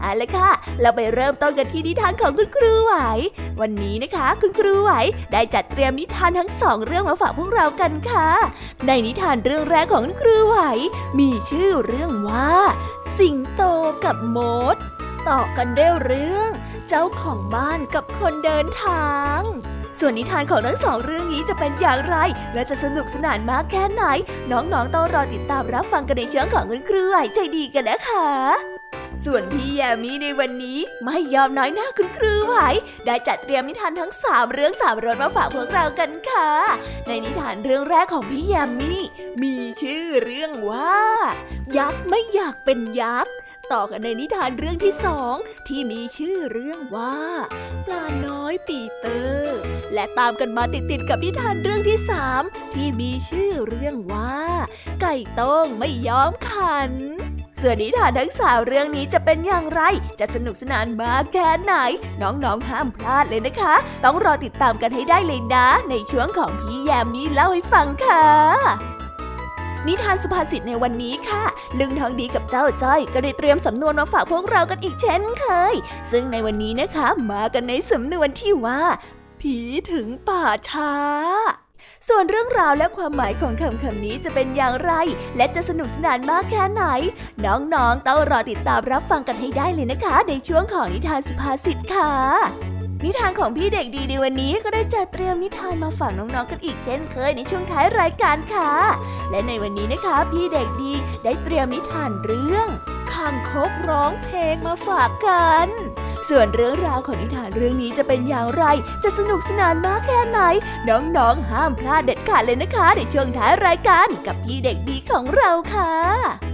เอาละค่ะ เราไปเริ่มต้นกันที่นิทานของคุณครูไหว วันนี้นะคะ คุณครูไหวได้จัดเตรียมนิทานทั้งสองเรื่องมาฝากพวกเรากันค่ะ ในนิทานเรื่องแรกของคุณครูไหว มีชื่อเรื่องว่า สิงโตกับมด ต่อกันด้วยเรื่อง เจ้าของบ้านกับคนเดินทาง ส่วนนิทานของทั้งสองเรื่องนี้จะเป็นอย่างไร และจะสนุกสนานมากแค่ไหน น้องๆต้องรอติดตามรับฟังกันในช่องของคุณครูไหวใจดีกันนะคะส่วนพี่แยมมี่ในวันนี้ไม่ยอมน้อยหน้าคุณครูไหวได้จัดเตรียมนิทานทั้งสามเรื่องสามรสมาฝากพวกเรากันค่ะ ในนิทานเรื่องแรกของพี่แยมี่มีชื่อเรื่องว่า ยักษ์ไม่อยากเป็นยักษ์ ต่อกันในนิทานเรื่องที่สองที่มีชื่อเรื่องว่า ปลาน้อยปีเตอร์ และตามกันมาติดๆกับนิทานเรื่องที่สามที่มีชื่อเรื่องว่า ไก่ต้งไม่ยอมขัน ส่วนนิทานทั้งสาวเรื่องนี้จะเป็นอย่างไร จะสนุกสนานมากแค่ไหน น้องๆห้ามพลาดเลยนะคะ ต้องรอติดตามกันให้ได้เลยนะ ในช่วงของพี่แยมมี่เล่าให้ฟังค่ะ นิทานสุภาษิตในวันนี้ค่ะลึงทองดีกับเจ้าจ้อย ก็ได้เตรียมสำนวนมาฝากพวกเรากันอีกเช่นเคย ซึ่งในวันนี้นะคะมากันในสำนวนที่ว่า ผีถึงป่าช้าส่วนเรื่องราวและความหมายของคำคำนี้จะเป็นอย่างไร และจะสนุกสนานมากแค่ไหน น้องๆต้องรอติดตามรับฟังกันให้ได้เลยนะคะ ในช่วงของนิทานสุภาษิตค่ะ นิทานของพี่เด็กดีในวันนี้ก็ได้จัดเตรียมนิทานมาฝากน้องๆกันอีกเช่นเคยในช่วงท้ายรายการค่ะ และในวันนี้นะคะ พี่เด็กดีได้เตรียมนิทานเรื่องคางคกร้องเพลงมาฝากกัน ส่วนเรื่องราวของนิทานเรื่องนี้จะเป็นอย่างไร จะสนุกสนานมากแค่ไหน น้องๆห้ามพลาดเด็ดขาดเลยนะคะ ในช่วงท้ายรายการกับพี่เด็กดีของเราค่ะ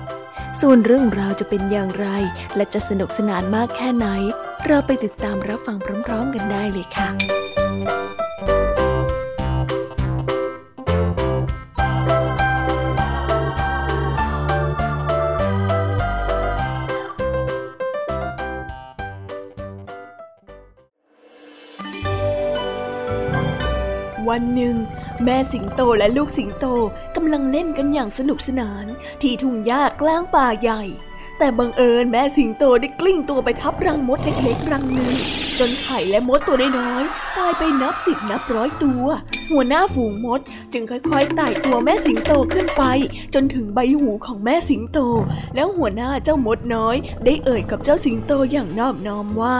ส่วนเรื่องราวจะเป็นอย่างไร และจะสนุกสนานมากแค่ไหน เราไปติดตามรับฟังพร้อมๆกันได้เลยค่ะวันหนึ่ง แม่สิงโตและลูกสิงโตกำลังเล่นกันอย่างสนุกสนาน ที่ทุ่งหญ้ากลางป่าใหญ่ แต่บังเอิญแม่สิงโตได้กลิ้งตัวไปทับรังมดเล็กๆรังหนึ่ง จนไข่และมดตัวน้อยๆตายไปนับสิบนับร้อยตัว หัวหน้าฝูงมดจึงค่อยๆไต่ตัวแม่สิงโตขึ้นไป จนถึงใบหูของแม่สิงโต แล้วหัวหน้าเจ้ามดน้อย ได้เอ่ยกับเจ้าสิงโตอย่างนอบน้อมว่า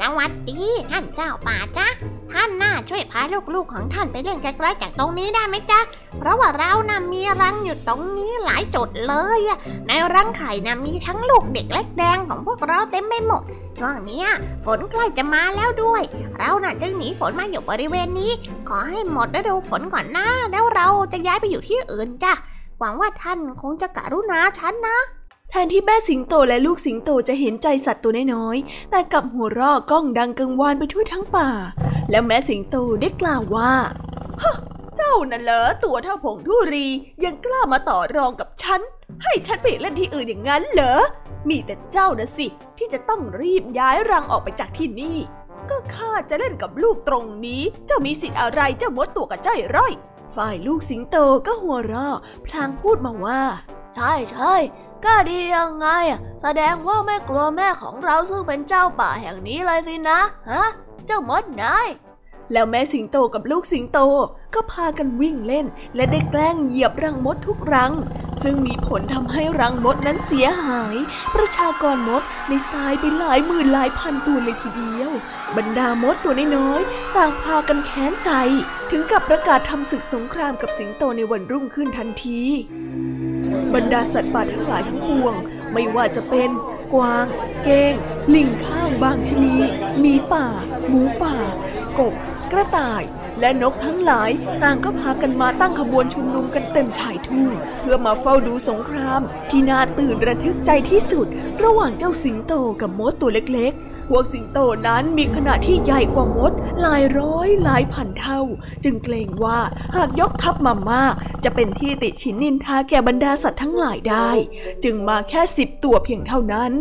สวัสดีท่านเจ้าป่าจ๊ะ ท่านน่าช่วยพาลูกๆของท่านไปเล่นไกลๆจากตรงนี้ได้ไหมจ๊ะ เพราะว่าเรานะ่ะมีรังอยู่ตรงนี้หลายจุดเลยอะในรังไข่นะ่ะมีทั้งลูกเด็กเล็กแดงของพวกเราเต็มไปหมดช่วงนี้ฝนใกล้จะมาแล้วด้วย เราน่ะจึงหนีฝนมาอยู่บริเวณนี้ ขอให้หมดฤดูฝนก่อนนะแล้วเราจะย้ายไปอยู่ที่อื่นจ้ะ หวังว่าท่านคงจะกรุณาฉันนะ แทนที่แม่สิงโตและลูกสิงโตจะเห็นใจสัตว์ตัวน้อยๆ แต่กับหัวเราะก้องดังกังวานไปทั่วทั้งป่า แล้วแม่สิงโตได้กล่าวว่าฮเจ้าน่ะเหรอตัวเท่าผงทุรียังกล้ามาต่อรองกับฉัน ให้ฉันไปเล่นที่อื่นอย่างนั้นเหรอ มีแต่เจ้านะสิ ที่จะต้องรีบย้ายรังออกไปจากที่นี่ ก็ข้าจะเล่นกับลูกตรงนี้ เจ้ามีสิทธิ์อะไรเจ้ามดตัวกับเจ้าร่อย ฝ่ายลูกสิงโตก็หัวเราะพลางพูดมาว่า ใช่ใช่ ก็ดียังไง แสดงว่าไม่กลัวแม่ของเราซึ่งเป็นเจ้าป่าแห่งนี้เลยสินะ ฮะ เจ้ามดนาย แล้วแม่สิงโตกับลูกสิงโต ก็พากันวิ่งเล่น และได้แกล้งเหยียบรังมดทุกรัง ซึ่งมีผลทำให้รังมดนั้นเสียหาย ประชากรมดในตายไปหลายหมื่นหลายพันตัวเลยทีเดียว บรรดามดตัวน้อยๆต่างพากันแค้นใจ ถึงกับประกาศทำศึกสงครามกับสิงโตในวันรุ่งขึ้นทันทีบรรดาสัตว์ป่าทั้งหลายทั้งปวง ไม่ว่าจะเป็นกวาง เก้ง ลิงข้างบางชนี มีป่า หมูป่า กบ กระต่าย และนกทั้งหลายต่างก็พากันมาตั้งขบวนชุมนุมกันเต็มชายทุ่ง เพื่อมาเฝ้าดูสงคราม ที่น่าตื่นระทึกใจที่สุด ระหว่างเจ้าสิงโตกับมดตัวเล็กๆ พวกสิงโตนั้นมีขนาดที่ใหญ่กว่ามดหลายร้อยหลายพันเท่า จึงเกรงว่าหากยกทัพมามากจะเป็นที่ติชินนินทาแก่บรรดาสัตว์ทั้งหลายได้ จึงมาแค่สิบตัวเพียงเท่านั้น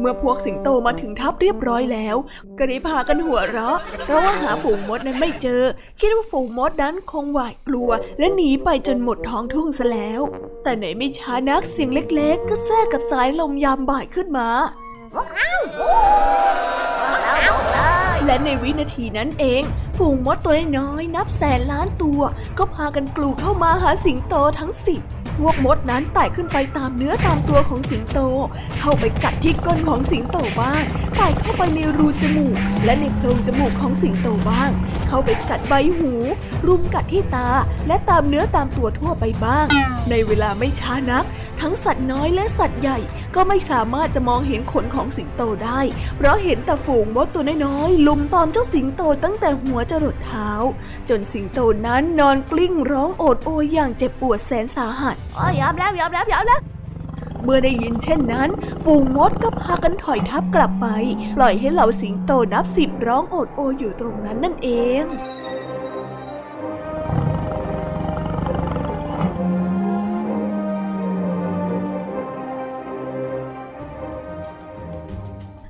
เมื่อพวกสิงโตมาถึงทัพเรียบร้อยแล้วก็ได้พากันหัวเราะ เพราะว่าหาฝูงมดนั้นไม่เจอ คิดว่าฝูงมดนั้นคงหวาดกลัว และหนีไปจนหมดท้องทุ่งซะแล้ว แต่ไหนไม่ช้านักเสียงเล็กๆ ก็แทรกกับสายลมยามบ่ายขึ้นมาและในวินาทีนั้นเอง ฝูงมดตัวน้อยนับแสนล้านตัว ก็พากันกลูเข้ามาหาสิงโตทั้งสิบ พวกมดนั้นไต่ขึ้นไปตามเนื้อตามตัวของสิงโต เข้าไปกัดที่ก้นของสิงโตบ้างไต่เข้าไปในรูจมูก และในโพรงจมูกของสิงโตบ้าง เข้าไปกัดใบหู รุมกัดที่ตา และตามเนื้อตามตัวทั่วไปบ้าง ในเวลาไม่ช้านัก ทั้งสัตว์น้อยและสัตว์ใหญ่ ก็ไม่สามารถจะมองเห็นขนของสิงโตได้ เพราะเห็นแต่ฝูงมดตัวน้อยๆลุมตอมเจ้าสิงโตตั้งแต่หัวจรดเท้า จนสิงโตนั้นนอนกลิ้งร้องโอดโอยอย่างเจ็บปวดแสนสาหัสอ๋อยอมแล้วยอมแล้วยอมแล้วเมื่อได้ยินเช่นนั้น ฝูงมดก็พากันถอยทับกลับไป ปล่อยให้เหล่าสิงโตนับสิบร้องโอดโออยู่ตรงนั้นนั่นเอง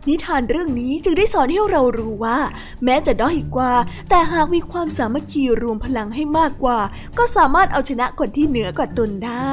นิทานเรื่องนี้จึงได้สอนให้เรารู้ว่า แม้จะด้อยกว่า แต่หากมีความสามัคคีรวมพลังให้มากกว่า ก็สามารถเอาชนะคนที่เหนือกว่าตนได้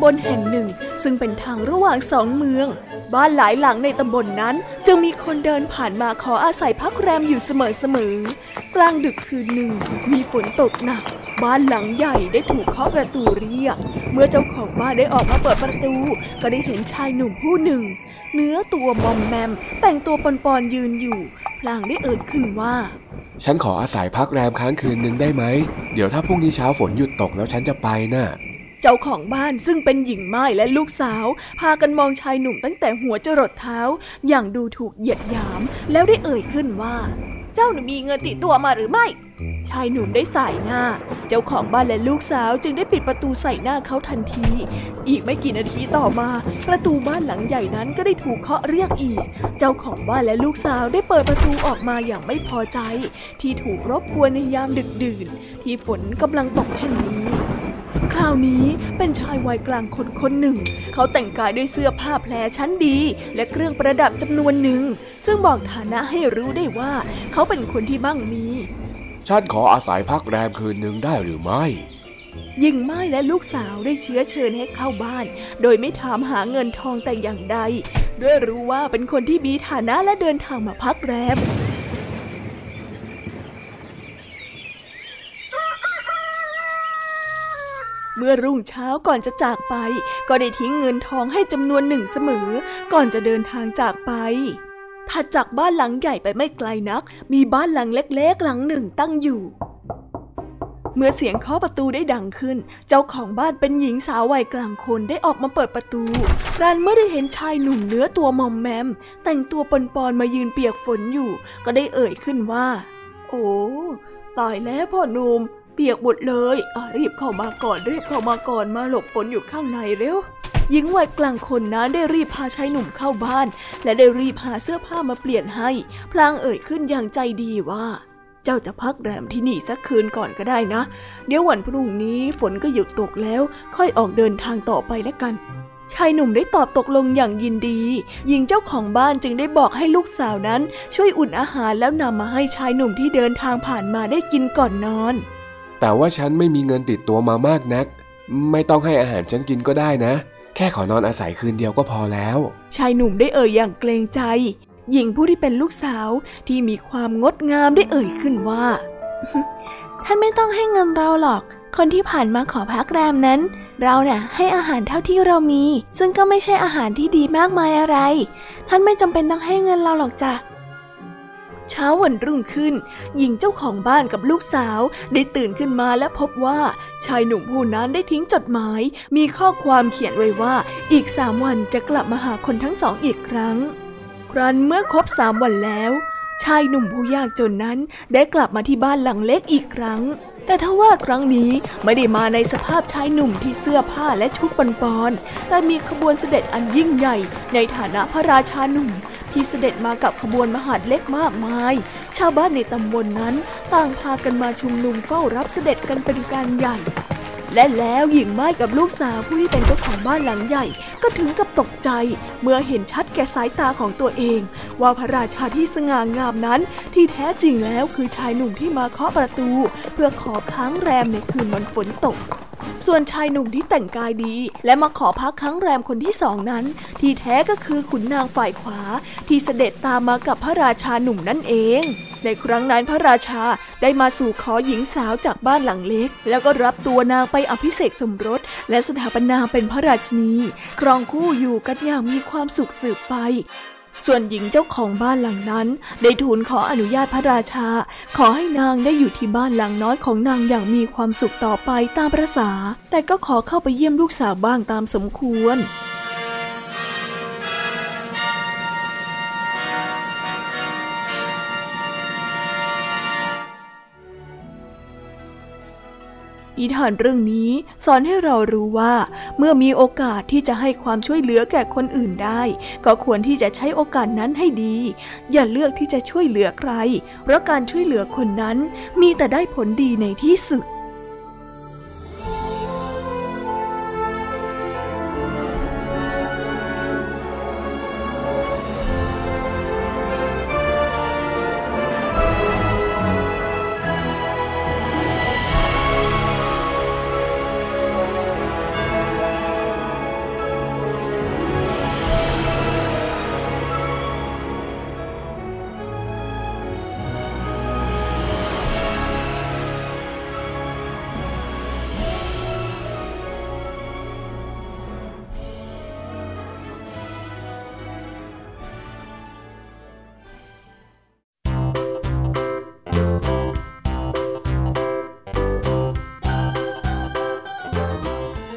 ำบลแห่งหนึ่ง ซึ่งเป็นทางระหว่างสองเมือง บ้านหลายหลังในตำบลนนั้น จึงมีคนเดินผ่านมาขออาศัยพักแรมอยู่เสมอๆ กลางดึกคืนหนึ่ง มีฝนตกหนัก บ้านหลังใหญ่ได้ถูกเคาะประตูเรียก เมื่อเจ้าของบ้านได้ออกมาเปิดประตู ก็ได้เห็นชายหนุ่มผู้หนึ่ง เนื้อตัวมอมแมม แต่งตัวปอนๆยืนอยู่พลางได้เอ่ยขึ้นว่าฉันขออาศัยพักแรมค้างคืนหนึ่งได้ไหม เดี๋ยวถ้าพรุ่งนี้เช้าฝนหยุดตกแล้วฉันจะไปนะ่ะ เจ้าของบ้านซึ่งเป็นหญิงไม้และลูกสาว พากันมองชายหนุ่มตั้งแต่หัวจรดเท้า อย่างดูถูกเหยียดหยาม แล้วได้เอ่ยขึ้นว่า เจ้าหนูมีเงินติดตัวมาหรือไม่ ชายหนุ่มได้ใส่หน้า เจ้าของบ้านและลูกสาวจึงได้ปิดประตูใส่หน้าเขาทันที อีกไม่กี่นาทีต่อมา ประตูบ้านหลังใหญ่นั้นก็ได้ถูกเคาะเรียกอีก เจ้าของบ้านและลูกสาวได้เปิดประตูออกมาอย่างไม่พอใจ ที่ถูกรบกวนในยามดึกดื่น ที่ฝนกำลังตกเช่นนี้ คราวนี้เป็นชายวัยกลางคนคนหนึ่ง เขาแต่งกายด้วยเสื้อผ้าแพรชั้นดี และเครื่องประดับจำนวนหนึ่ง ซึ่งบอกฐานะให้รู้ได้ว่า เขาเป็นคนที่มั่งมี ฉันขออาศัยพักแรมคืนหนึ่งได้หรือไม่ยิงไม้และลูกสาวได้เชื้อเชิญให้เข้าบ้าน โดยไม่ถามหาเงินทองแต่อย่างใด ด้วยรู้ว่าเป็นคนที่มีฐานะและเดินทางมาพักแรม เมื่อรุ่งเช้าก่อนจะจากไป ก็ได้ทิ้งเงินทองให้จำนวนหนึ่งเสมอ ก่อนจะเดินทางจากไปถัดจากบ้านหลังใหญ่ไปไม่ไกลนัก มีบ้านหลังเล็กๆ หลังหนึ่งตั้งอยู่ เมื่อเสียงเคาะประตูได้ดังขึ้น เจ้าของบ้านเป็นหญิงสาววัยกลางคนได้ออกมาเปิดประตูรันเมื่อได้เห็นชายหนุ่มเนื้อตัวมอมแมม แต่งตัวปนๆมายืนเปียกฝนอยู่ ก็ได้เอ่ยขึ้นว่า โอ้ ตายแล้วพ่อหนุ่ม ปียกหมดเลยรีบเข้ามาก่อนรีบเข้ามาก่อนมาหลบฝนอยู่ข้างในเร็วหญิงวัยกลางคนนั้นได้รีบพาชายหนุ่มเข้าบ้าน และได้รีบหาเสื้อผ้ามาเปลี่ยนให้ พลางเอ่ยขึ้นอย่างใจดีว่า เจ้าจะพักแรมที่นี่สักคืนก่อนก็ได้นะ เดี๋ยววันพรุ่งนี้ฝนก็หยุดตกแล้ว ค่อยออกเดินทางต่อไปแล้วกันชายหนุ่มได้ตอบตกลงอย่างยินดี หญิงเจ้าของบ้านจึงได้บอกให้ลูกสาวนั้น ช่วยอุ่นอาหารแล้วนำมาให้ชายหนุ่มที่เดินทางผ่านมาได้กินก่อนนอน แต่ว่าฉันไม่มีเงินติดตัวมามากนัก ไม่ต้องให้อาหารฉันกินก็ได้นะ แค่ขอนอนอาศัยคืนเดียวก็พอแล้ว ชายหนุ่มได้เอ่ยอย่างเกรงใจ หญิงผู้ที่เป็นลูกสาวที่มีความงดงามได้เอ่ยขึ้นว่า ท่านไม่ต้องให้เงินเราหรอก คนที่ผ่านมาขอพักแรมนั้น เราเนะ่ยให้อาหารเท่าที่เรามี ซึ่งก็ไม่ใช่อาหารที่ดีมากมายอะไร ท่านไม่จำเป็นต้องให้เงินเราหรอกจ้ะ เช้าวันรุ่งขึ้น หญิงเจ้าของบ้านกับลูกสาวได้ตื่นขึ้นมาและพบว่า ชายหนุ่มผู้นั้นได้ทิ้งจดหมาย มีข้อความเขียนไว้ว่า อีกสามวันจะกลับมาหาคนทั้งสองอีกครั้ง ครั้นเมื่อครบสามวันแล้ว ชายหนุ่มผู้ยากจนนั้นได้กลับมาที่บ้านหลังเล็กอีกครั้งแต่ทว่าครั้งนี้ไม่ได้มาในสภาพชายหนุ่มที่เสื้อผ้าและชุดปอนๆแต่มีขบวนเสด็จอันยิ่งใหญ่ในฐานะพระราชาหนุ่ม ที่เสด็จมากับขบวนมหาดเล็กมากมาย ชาวบ้านในตำบลนนั้นต่างพากันมาชุมนุมเฝ้ารับเสด็จกันเป็นการใหญ่ และแล้วหญิงไม้กับลูกสาวผู้ที่เป็นเจ้าของบ้านหลังใหญ่ ก็ถึงกับตกใจ เมื่อเห็นชัดแก่สายตาของตัวเอง ว่าพระราชาที่สง่างามนั้น ที่แท้จริงแล้วคือชายหนุ่มที่มาเคาะประตู เพื่อขอค้างแรมในคืนวันฝนตก ส่วนชายหนุ่มที่แต่งกายดี และมาขอพักค้างแรมคนที่สองนั้น ที่แท้ก็คือขุนนางฝ่ายขวา ที่เสด็จตามมากับพระราชาหนุ่มนั่นเอง ในครั้งนั้นพระราชาได้มาสู่ขอหญิงสาวจากบ้านหลังเล็ก แล้วก็รับตัวนางไปอภิเษกสมรส และสถาปนาเป็นพระราชนี ครองคู่อยู่กันอย่างมีความสุขสืบไป ส่วนหญิงเจ้าของบ้านหลังนั้น ได้ทูลขออนุญาตพระราชา ขอให้นางได้อยู่ที่บ้านหลังน้อยของนางอย่างมีความสุขต่อไปตามประษา แต่ก็ขอเข้าไปเยี่ยมลูกสาวบ้างตามสมควร นิทานเรื่องนี้สอนให้เรารู้ว่า เมื่อมีโอกาสที่จะให้ความช่วยเหลือแก่คนอื่นได้ ก็ควรที่จะใช้โอกาสนั้นให้ดี อย่าเลือกที่จะช่วยเหลือใคร เพราะการช่วยเหลือคนนั้นมีแต่ได้ผลดีในที่สุด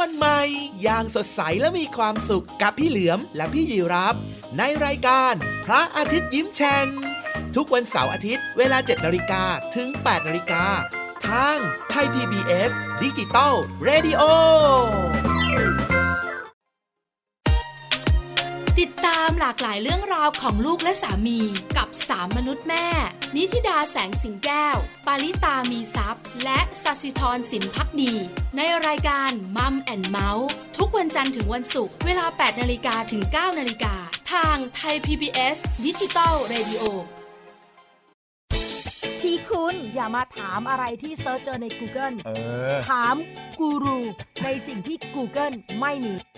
วันใหม่ อย่างสดใสและมีความสุขกับพี่เหลือมและพี่ยีรับ ในรายการพระอาทิตย์ยิ้มแฉ่งทุกวันเสาร์อาทิตย์เวลา 7นาฬิกาถึง 8นาฬิกาทางไทย PBS ดิจิตอลเรดิโอ หลากหลายเรื่องราวของลูกและสามีกับสามมนุษย์แม่ นิธิดาแสงสิงแก้ว ปาริตามีซัพ์และสัสิธรสินพักดี ในรายการ Mom and Mouth ทุกวันจันทร์ถึงวันศุกร์เวลา 8นาฬิกาถึง 9นาฬิกาทางไทย PBS ดิจิตอลเรดิโอที่คุณอย่ามาถามอะไรที่ search เจอใน Google เออถามกูรูในสิ่งที่ Google ไม่มี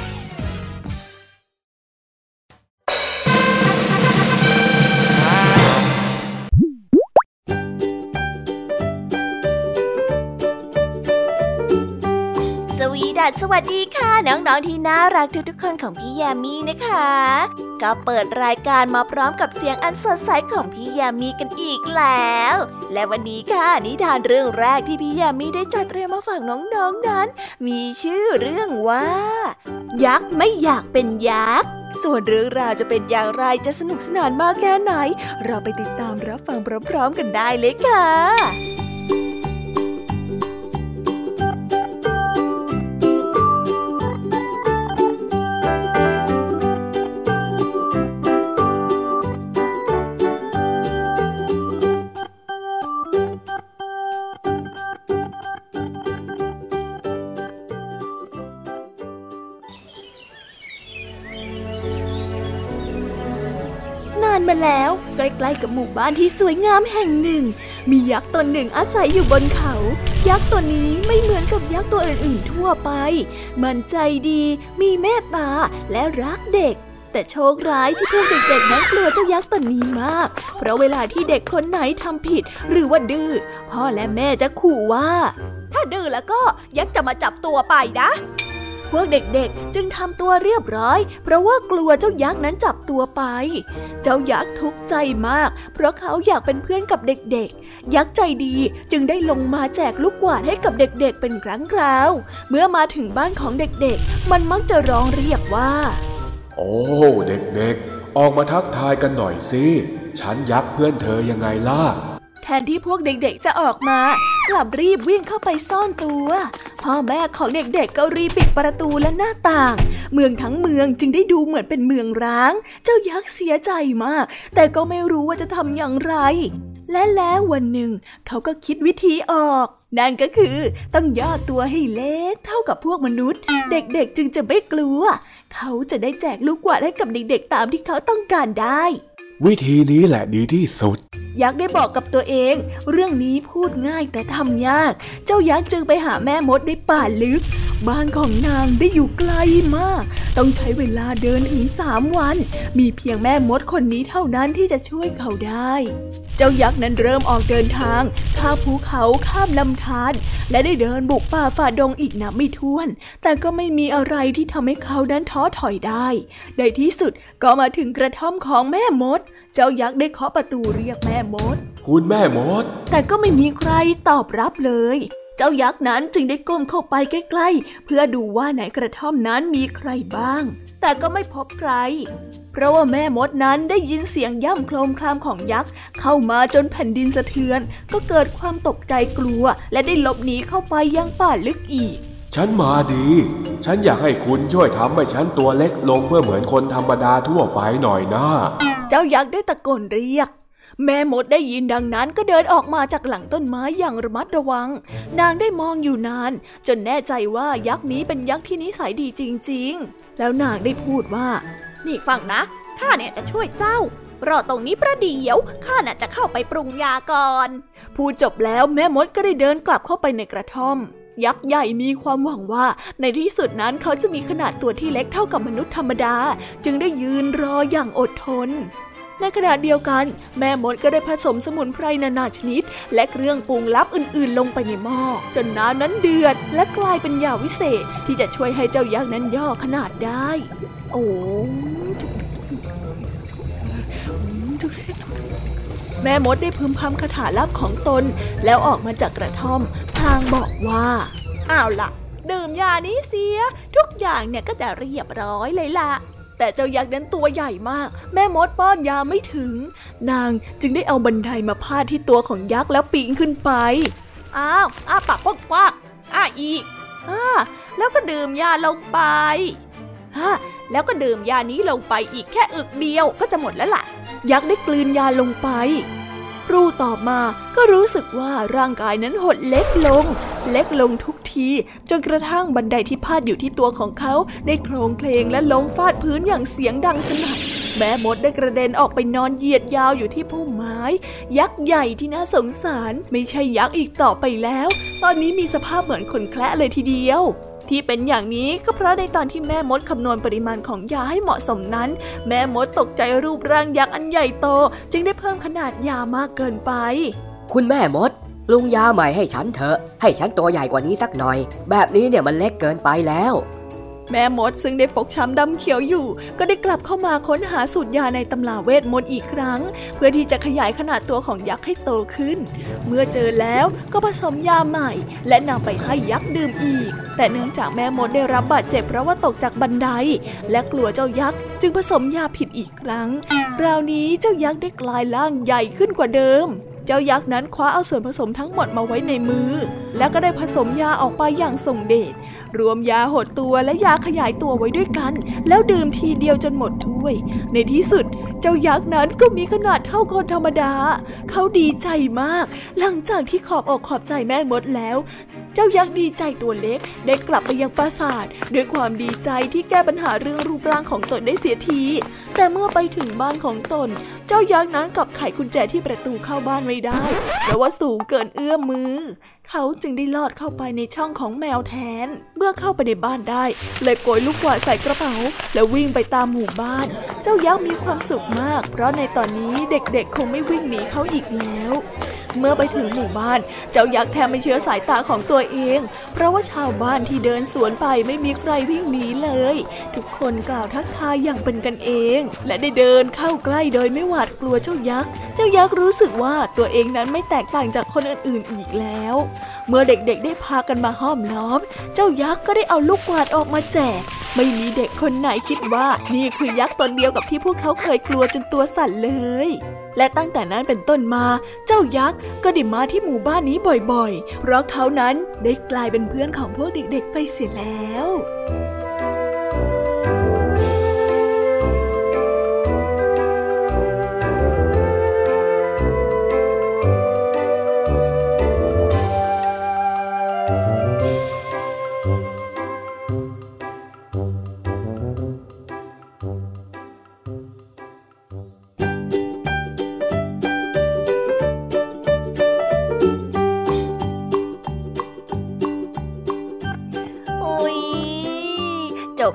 ดัสสวัสดีค่ะ น้องๆที่น่ารักทุกๆคนของพี่ยามีนะคะ ก็เปิดรายการมาพร้อมกับเสียงอันสดใสของพี่ยามีกันอีกแล้ว และวันนี้ค่ะนิทานเรื่องแรกที่พี่ยามีได้จัดเตรียมมาฝากน้องๆนนั้น มีชื่อเรื่องว่า ยักษ์ไม่อยากเป็นยักษ์ส่วนเรื่องราวจะเป็นอย่างไรจะสนุกสนานมากแค่ไหน เราไปติดตามรับฟังพร้อมๆกันได้เลยค่ะ ใกล้ ๆ กับหมู่บ้านที่สวยงามแห่งหนึ่ง มียักษ์ตนหนึ่งอาศัยอยู่บนเขา ยักษ์ตัวนี้ไม่เหมือนกับยักษ์ตัวอื่นๆ ทั่วไป มันใจดี มีเมตตาและรักเด็ก แต่โชคร้ายที่พวกเด็กๆนั้นกลัวเจ้ายักษ์ตัวนี้มาก เพราะเวลาที่เด็กคนไหนทำผิด หรือว่าดื้อพ่อและแม่จะขู่ว่า ถ้าดื้อแล้วก็ยักษ์จะมาจับตัวไปนะ พวกเด็กๆ จึงทำตัวเรียบร้อย เพราะว่ากลัวเจ้ายักษ์นั้นจับตัวไป เจ้ายักษ์ทุกข์ใจมาก เพราะเขาอยากเป็นเพื่อนกับเด็กๆ ยักษ์ใจดีจึงได้ลงมาแจกลูกกวาดให้กับเด็กๆ เป็นครั้งคราว เมื่อมาถึงบ้านของเด็กๆ มันมักจะร้องเรียกว่า โอ้เด็กๆ ออกมาทักทายกันหน่อยสิฉันยักษ์เพื่อนเธอยังไงล่ะ นที่พวกเด็กๆจะออกมา กลับรีบวิ่งเข้าไปซ่อนตัว พ่อแม่ของเด็กๆก็รีบปิดประตูและหน้าต่าง เมืองทั้งเมืองจึงได้ดูเหมือนเป็นเมืองร้าง เจ้ายักษ์เสียใจมาก แต่ก็ไม่รู้ว่าจะทำอย่างไร และแล้ววันหนึ่ง เขาก็คิดวิธีออกนั่นก็คือต้องย่อตัวให้เล็กเท่ากับพวกมนุษย์ เด็กๆจึงจะไม่กลัว เขาจะได้แจกลูกกวาดให้กับเด็กๆตามที่เขาต้องการได้ วิธีนี้แหละดีที่สุด ยักษ์ได้บอกกับตัวเอง เรื่องนี้พูดง่ายแต่ทำยาก เจ้ายักษ์จึงไปหาแม่มดในป่าลึก บ้านของนางได้อยู่ไกลมาก ต้องใช้เวลาเดินถึงสามวัน มีเพียงแม่มดคนนี้เท่านั้นที่จะช่วยเขาได้ เจ้ายักษ์นั้นเริ่มออกเดินทาง ข้ามภูเขาข้ามลำธารและได้เดินบุกป่าฝ่าดงอีกนับไม่ถ้วน แต่ก็ไม่มีอะไรที่ทำให้เขานั้นท้อถอยได้ ในที่สุดก็มาถึงกระท่อมของแม่มดเจ้ายักษ์ได้เคาะประตูเรียกแม่มด คุณแม่มด แต่ก็ไม่มีใครตอบรับเลย เจ้ายักษ์นั้นจึงได้ก้มเข้าไปใกล้ๆ เพื่อดูว่าไหนกระท่อมนั้นมีใครบ้าง แต่ก็ไม่พบใคร เพราะว่าแม่มดนั้นได้ยินเสียงย่ำโคลมคลามของยักษ์ เข้ามาจนแผ่นดินสะเทือน ก็เกิดความตกใจกลัว และได้หลบหนีเข้าไปยังป่าลึกอีกฉันมาดี ฉันอยากให้คุณช่วยทำให้ฉันตัวเล็กลงเพื่อเหมือนคนธรรมดาทั่วไปหน่อยนะ เจ้ายักษ์ได้ตะโกนเรียก แม่มดได้ยินดังนั้นก็เดินออกมาจากหลังต้นไม้อย่างระมัดระวัง นางได้มองอยู่นาน จนแน่ใจว่ายักษ์นี้เป็นยักษ์ที่นิสัยดีจริง ๆ แล้วนางได้พูดว่า นี่ฟังนะข้าเนี่ยจะช่วยเจ้ารอตรงนี้ประเดี๋ยวข้าน่ะจะเข้าไปปรุงยาก่อน พูดจบแล้วแม่มดก็ได้เดินกลับเข้าไปในกระท่อม ยักษ์ใหญ่มีความหวังว่า ในที่สุดนั้นเขาจะมีขนาดตัวที่เล็กเท่ากับมนุษย์ธรรมดา จึงได้ยืนรออย่างอดทนในขณะเดียวกัน แม่มดก็ได้ผสมสมุนไพรนานาชนิด และเครื่องปรุงลับอื่นๆ ลงไปในหม้อจนน้ำนั้นเดือด และกลายเป็นยาวิเศษ ที่จะช่วยให้เจ้ายักษ์นั้นย่อขนาดได้ โอ้ แม่มดได้พึมพำคาถาลับของตน แล้วออกมาจากกระท่อม พลางบอกว่าอ้าวล่ะ ดื่มยานี้เสีย ทุกอย่างเนี่ยก็จะเรียบร้อยเลยล่ะแต่เจ้ายักษ์นั้นตัวใหญ่มาก แม่มดป้อนยาไม่ถึง นางจึงได้เอาบันไดมาพาดที่ตัวของยักษ์แล้วปีนขึ้นไป อ้าวอ้าปากกว้างอ้าอีกอ้าแล้วก็ดื่มยาลงไปฮะแล้วก็ดื่มยานี้ลงไปอีกแค่อึกเดียวก็จะหมดแล้วล่ะ ยักษ์ได้กลืนยาลงไป ครูตอบมาก็รู้สึกว่าร่างกายนั้นหดเล็กลง เล็กลงทุกที จนกระทั่งบันไดที่พาดอยู่ที่ตัวของเขาได้โครงเพลงและล้มฟาดพื้นอย่างเสียงดังสนั่นแม่มดได้กระเด็นออกไปนอนเหยียดยาวอยู่ที่พุ่มไม้ ยักษ์ใหญ่ที่น่าสงสาร ไม่ใช่ยักษ์อีกต่อไปแล้ว ตอนนี้มีสภาพเหมือนคนแคละเลยทีเดียว ที่เป็นอย่างนี้ก็เพราะในตอนที่แม่มดคำนวณปริมาณของยาให้เหมาะสมนั้น แม่มดตกใจรูปร่างยักษ์อันใหญ่โต จึงได้เพิ่มขนาดยามากเกินไป คุณแม่มดปรุงยาใหม่ให้ฉันเถอะ ให้ฉันตัวใหญ่กว่านี้สักหน่อย แบบนี้เนี่ยมันเล็กเกินไปแล้ว แม่มดซึ่งได้ฟกช้ำดำเขียวอยู่ ก็ได้กลับเข้ามาค้นหาสูตรยาในตำราเวทมนต์อีกครั้ง เพื่อที่จะขยายขนาดตัวของยักษ์ให้โตขึ้น เมื่อเจอแล้วก็ผสมยาใหม่ และนำไปให้ยักษ์ดื่มอีก แต่เนื่องจากแม่มดได้รับบาดเจ็บเพราะว่าตกจากบันได และกลัวเจ้ายักษ์จึงผสมยาผิดอีกครั้งคราวนี้เจ้ายักษ์ได้กลายร่างใหญ่ขึ้นกว่าเดิมเจ้ายักษ์นั้นคว้าเอาส่วนผสมทั้งหมดมาไว้ในมือ แล้วก็ได้ผสมยาออกไปอย่างส่งเดช รวมยาหดตัวและยาขยายตัวไว้ด้วยกัน แล้วดื่มทีเดียวจนหมดถ้วย ในที่สุดเจ้ายักษ์นั้นก็มีขนาดเท่าคนธรรมดา เขาดีใจมาก หลังจากที่ขอบอกขอบใจแม่มดแล้ว เจ้ายักษ์ดีใจตัวเล็กได้กลับไปยังปราสาทด้วยความดีใจที่แก้ปัญหาเรื่องรูปร่างของตนได้เสียที แต่เมื่อไปถึงบ้านของตน เจ้ายักษ์นั้นกลับไขกุญแจที่ประตูเข้าบ้านไม่ได้เพราะว่าสูงเกินเอื้อมมือ เขาจึงได้ลอดเข้าไปในช่องของแมวแทน เมื่อเข้าไปในบ้านได้เลยโกยลูกกวาดใส่กระเป๋า แล้ววิ่งไปตามหมู่บ้าน เจ้ายักษ์มีความสุขมาก เพราะในตอนนี้เด็กๆ คงไม่วิ่งหนีเขาอีกแล้ว เมื่อไปถึงหมู่บ้าน เจ้ายักษ์แทบไม่เชื่อสายตาของตัวเอง เพราะว่าชาวบ้านที่เดินสวนไปไม่มีใครวิ่งหนีเลย ทุกคนกล่าวทักทายอย่างเป็นกันเอง และได้เดินเข้าใกล้โดยไม่หวาดกลัวเจ้ายักษ์ เจ้ายักษ์รู้สึกว่าตัวเองนั้นไม่แตกต่างจากคนอื่นๆอีกแล้วเมื่อเด็กๆได้พากันมาห้อมล้อม เจ้ายักษ์ก็ได้เอาลูกกวาดออกมาแจก ไม่มีเด็กคนไหนคิดว่า นี่คือยักษ์ตนเดียวกับที่พวกเขาเคยกลัวจนตัวสั่นเลย และตั้งแต่นั้นเป็นต้นมา เจ้ายักษ์ก็ได้มาที่หมู่บ้านนี้บ่อยๆ เพราะเขานั้นได้กลายเป็นเพื่อนของพวกเด็กๆไปเสียแล้ว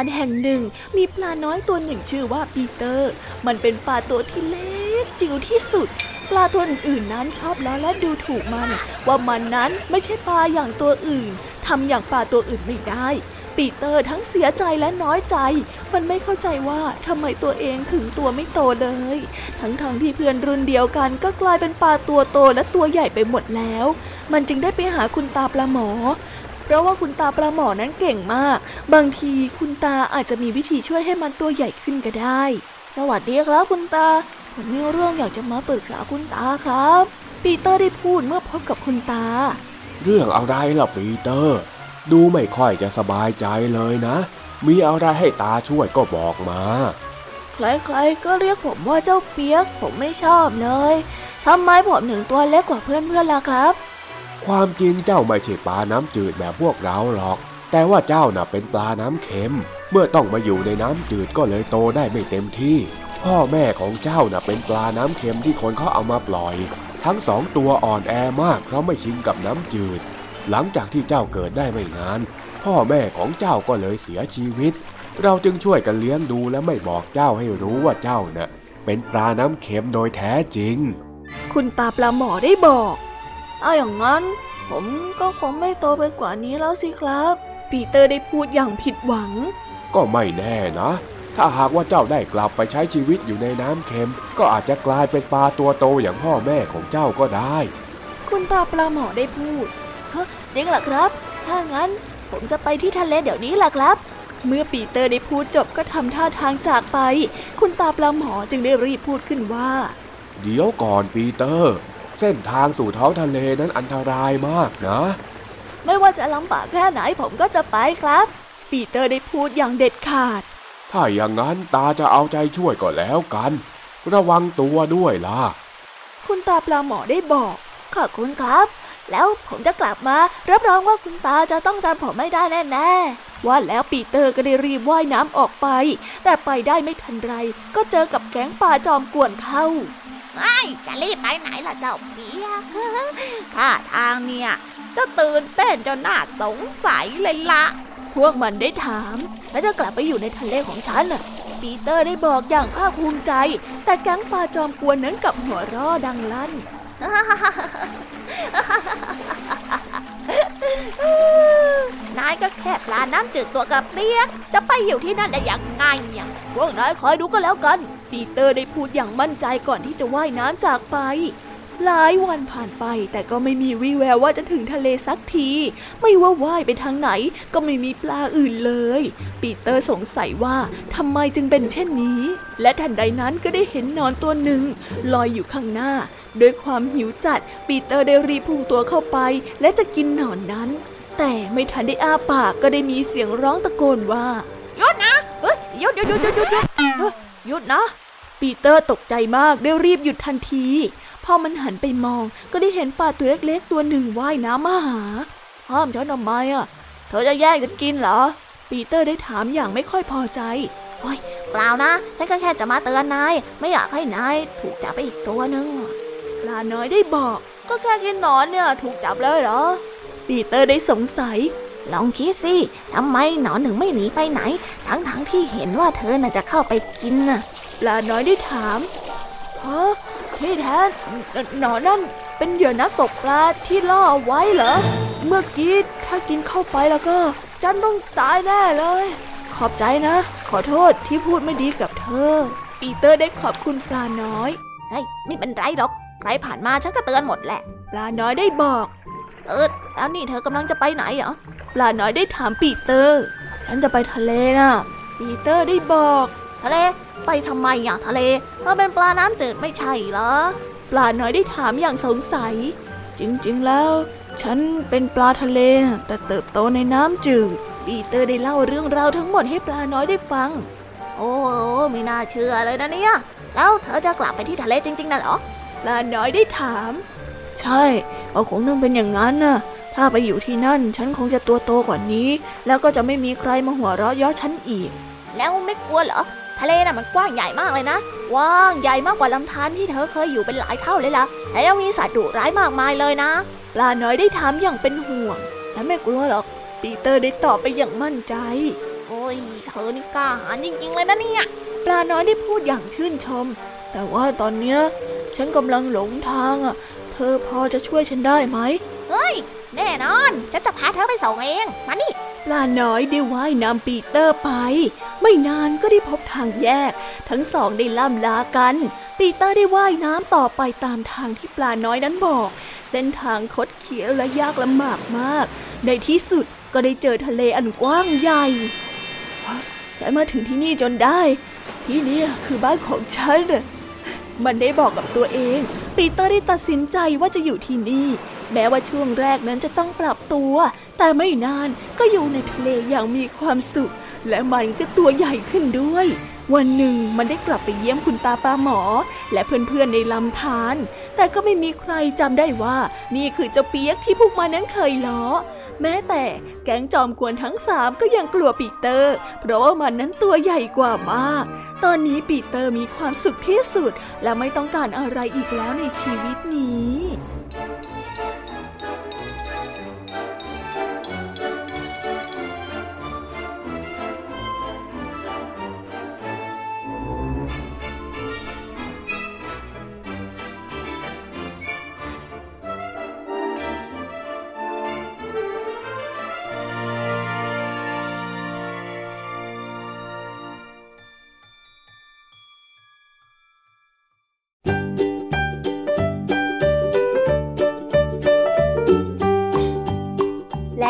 ารแห่งหนึ่ง มีปลาน้อยตัวหนึ่งชื่อว่าปีเตอร์ มันเป็นปลาตัวที่เล็กจิ๋วที่สุด ปลาตัวอื่นๆนั้นชอบล้อและดูถูกมัน ว่ามันนั้นไม่ใช่ปลาอย่างตัวอื่นทำอย่างปลาตัวอื่นไม่ได้ปีเตอร์ทั้งเสียใจและน้อยใจ มันไม่เข้าใจว่าทำไมตัวเองถึงตัวไม่โตเลย ทั้งๆทที่เพื่อนรุ่นเดียวกันก็กลายเป็นปลาตัวโตและตัวใหญ่ไปหมดแล้ว มันจึงได้ไปหาคุณตาปลาหมอ ราะว่าคุณตาปลาหมอนั้นเก่งมาก บางทีคุณตาอาจจะมีวิธีช่วยให้มันตัวใหญ่ขึ้นก็ได้ สวัสดีครับคุณตา ผมมีเรื่องอยากจะมาปรึกษาคุณตาครับ ปีเตอร์ได้พูดเมื่อพบกับคุณตา เรื่องอะไรล่ะปีเตอร์ ดูไม่ค่อยจะสบายใจเลยนะ มีอะไรให้ตาช่วยก็บอกมาใครๆก็เรียกผมว่าเจ้าเปียก ผมไม่ชอบเลยทำไมผมถึงตัวเล็กกว่าเพื่อนๆล่ะครับ ความจริงเจ้าไม่ใช่ปลาน้ำจืดแบบพวกเราหรอก แต่ว่าเจ้าน่ะเป็นปลาน้ำเค็ม เมื่อต้องมาอยู่ในน้ำจืดก็เลยโตได้ไม่เต็มที่ พ่อแม่ของเจ้าน่ะเป็นปลาน้ำเค็มที่คนเขาเอามาปล่อย ทั้งสองตัวอ่อนแอมากเพราะไม่ชินกับน้ำจืด หลังจากที่เจ้าเกิดได้ไม่นาน พ่อแม่ของเจ้าก็เลยเสียชีวิต เราจึงช่วยกันเลี้ยงดูและไม่บอกเจ้าให้รู้ว่าเจ้าน่ะเป็นปลาน้ำเค็มโดยแท้จริง คุณตาปลาหมอได้บอก เอาอย่างนั้น ผมก็คงไม่โตไปกว่านี้แล้วสิครับ ปีเตอร์ได้พูดอย่างผิดหวัง ก็ไม่แน่นะ ถ้าหากว่าเจ้าได้กลับไปใช้ชีวิตอยู่ในน้ำเค็ม ก็อาจจะกลายเป็นปลาตัวโตอย่างพ่อแม่ของเจ้าก็ได้ คุณตาปลาหมอได้พูดเฮ้จริงเหรอครับ ถ้างั้นผมจะไปที่ทะเลเดี๋ยวนี้ล่ะครับเมื่อปีเตอร์ได้พูดจบก็ทำท่าทางจากไป คุณตาปลาหมอจึงได้รีบพูดขึ้นว่า เดี๋ยวก่อนปีเตอร์ เส้นทางสู่ท้องทะเลนั้นอันตรายมากนะ ไม่ว่าจะลำบากแค่ไหนผมก็จะไปครับ ปีเตอร์ได้พูดอย่างเด็ดขาด ถ้าอย่างนั้นตาจะเอาใจช่วยก็แล้วกัน ระวังตัวด้วยล่ะ คุณตาปลาหมอได้บอกขอบคุณครับ แล้วผมจะกลับมา รับรองว่าคุณตาจะต้องจำผมไม่ได้แน่ๆว่าแล้วปีเตอร์ก็ได้รีบว่ายน้ำออกไป แต่ไปได้ไม่ทันไร ก็เจอกับแก๊งปลาจอมกวนเข้า ไอ้จะรีบไปไหนล่ะเจ้าเปียกท่าทางเนี่ยจะตื่นเต้นจนหน่าสงสัยเลยละพวกมันได้ถาม แล้วจะกลับไปอยู่ในทะเลของฉันน่ะ ปีเตอร์ได้บอกอย่างภาคภูมิใจ แต่แก๊งปลาจอมกวนนั้นกับหัวราะดังลั่นนายก็แค่ปลาน้ำจืดตัวกับเปียก จะไปอยู่ที่นั่นได้อยังไงอะพวกนายคอยดูก็แล้วกัน ปีเตอร์ได้พูดอย่างมั่นใจก่อนที่จะว่ายน้ำจากไป หลายวันผ่านไปแต่ก็ไม่มีวี่แววว่าจะถึงทะเลสักที ไม่ว่าว่ายไปทางไหนก็ไม่มีปลาอื่นเลย ปีเตอร์สงสัยว่าทำไมจึงเป็นเช่นนี้ และทันใดนั้นก็ได้เห็นนอนตัวหนึ่งลอยอยู่ข้างหน้า ด้วยความหิวจัด ปีเตอร์ได้รีบพุ่งตัวเข้าไป และจะกินหนอนนั้น แต่ไม่ทันได้อ้าปากก็ได้มีเสียงร้องตะโกนว่าหยุดนะเฮ้ยหยุดหยุดหยุดหยุดหยุด หยุดนะ ปีเตอร์ตกใจมากได้รีบหยุดทันที พอมันหันไปมองก็ได้เห็นปลาตัวเล็กๆตัวหนึ่งว่ายน้ำมาหา ห้ามฉันทำไมอะ เธอจะแย่งฉันกินเหรอ ปีเตอร์ได้ถามอย่างไม่ค่อยพอใจโอ้ยเปล่านะ ฉันก็แค่จะมาเตือนนาย ไม่อยากให้นายถูกจับไปอีกตัวนึงปลาน้อยได้บอก ก็แค่กินหนอนเนี่ย ถูกจับเลยเหรอ ปีเตอร์ได้สงสัย ลองคิดสิทำไมหนอนถึงไม่หนีไปไหน ทั้งๆทที่เห็นว่าเธอน่ะจะเข้าไปกินน่ะปลาน้อยได้ถามฮะที่แท้หนอนนั่นเป็นเหยื่อนักตกปลาที่ล่อเอาไว้เหรอ เมื่อกี้ถ้ากินเข้าไปแล้วก็ ฉันต้องตายแน่เลย ขอบใจนะ ขอโทษที่พูดไม่ดีกับเธอ ปีเตอร์ได้ขอบคุณปลาน้อยเฮ้ยไม่เป็นไรหรอก ใครผ่านมาฉันก็เตือนหมดแหละ ปลาน้อยได้บอก เออแล้วนี่เธอกำลังจะไปไหนเหรอปลาน้อยได้ถามปีเตอร์ ฉันจะไปทะเลนะปีเตอร์ได้บอก ทะเล ไปทำไมอะทะเลเธอเป็นปลาน้ำจืดไม่ใช่เหรอ ปลาน้อยได้ถามอย่างสงสัย จริงๆแล้ว ฉันเป็นปลาทะเลแต่เติบโตในน้ำจืด ปีเตอร์ได้เล่าเรื่องราวทั้งหมดให้ปลาน้อยได้ฟัง โอ้โหไม่น่าเชื่อเลยนะเนี่ย แล้วเธอจะกลับไปที่ทะเลจริงๆนะเหรอ ปลาน้อยได้ถาม ใช่ก็คงต้องเป็นอย่างนั้นน่ะ ถ้าไปอยู่ที่นั่น ฉันคงจะตัวโตกว่านี้ แล้วก็จะไม่มีใครมาหัวเราะเย้อฉันอีก แล้วไม่กลัวเหรอ ทะเลน่ะมันกว้างใหญ่มากเลยนะกว้างใหญ่มากกว่าลำธารที่เธอเคยอยู่เป็นหลายเท่าเลยล่ะแถมยังมีสัตว์ดุร้ายมากมายเลยนะปลาน้อยได้ถามอย่างเป็นห่วง ฉันไม่กลัวหรอก ปีเตอร์ได้ตอบไปอย่างมั่นใจ โอ้ย เธอนี่กล้าหาญจริง ๆ เลยนะเนี่ย ปลาน้อยได้พูดอย่างชื่นชม แต่ว่าตอนเนี้ยฉันกำลังหลงทางอะ เธอพอจะช่วยฉันได้ไหม เฮ้ย แน่นอน ฉันจะพาเธอไปส่งเอง มานี่ ปลาน้อยได้ว่ายน้ำปีเตอร์ไป ไม่นานก็ได้พบทางแยก ทั้งสองได้ล่ำลากัน ปีเตอร์ได้ว่ายน้ำต่อไปตามทางที่ปลาน้อยนั้นบอก เส้นทางคดเคี้ยวและยากลำบากมาก ในที่สุดก็ได้เจอทะเลอันกว้างใหญ่ฉันมาถึงที่นี่จนได้ ที่นี่คือบ้านของฉัน มันได้บอกกับตัวเอง ปีเตอร์ได้ตัดสินใจว่าจะอยู่ที่นี่ แม้ว่าช่วงแรกนั้นจะต้องปรับตัว แต่ไม่นานก็อยู่ในทะเลอย่างมีความสุข และมันก็ตัวใหญ่ขึ้นด้วย วันหนึ่งมันได้กลับไปเยี่ยมคุณตาปลาหมอ และเพื่อนๆในลำธารแต่ก็ไม่มีใครจำได้ว่า นี่คือเจ้าเปียกที่พวกมันนั้นเคยล้อ แม้แต่แก๊งจอมกวนทั้งสามก็ยังกลัวปีเตอร์ เพราะว่ามันนั้นตัวใหญ่กว่ามาก ตอนนี้ปีเตอร์มีความสุขที่สุด และไม่ต้องการอะไรอีกแล้วในชีวิตนี้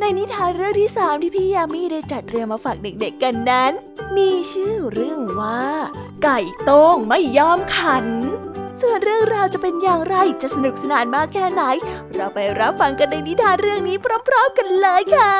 ในนิทานเรื่องที่สามที่พี่ยามีได้จัดเตรียมมาฝากเด็กๆกันนั้น มีชื่อเรื่องว่า ไก่โต้งไม่ยอมขัน ส่วนเรื่องราวจะเป็นอย่างไรจะสนุกสนานมากแค่ไหน เราไปรับฟังกันในนิทานเรื่องนี้พร้อมๆกันเลยค่ะ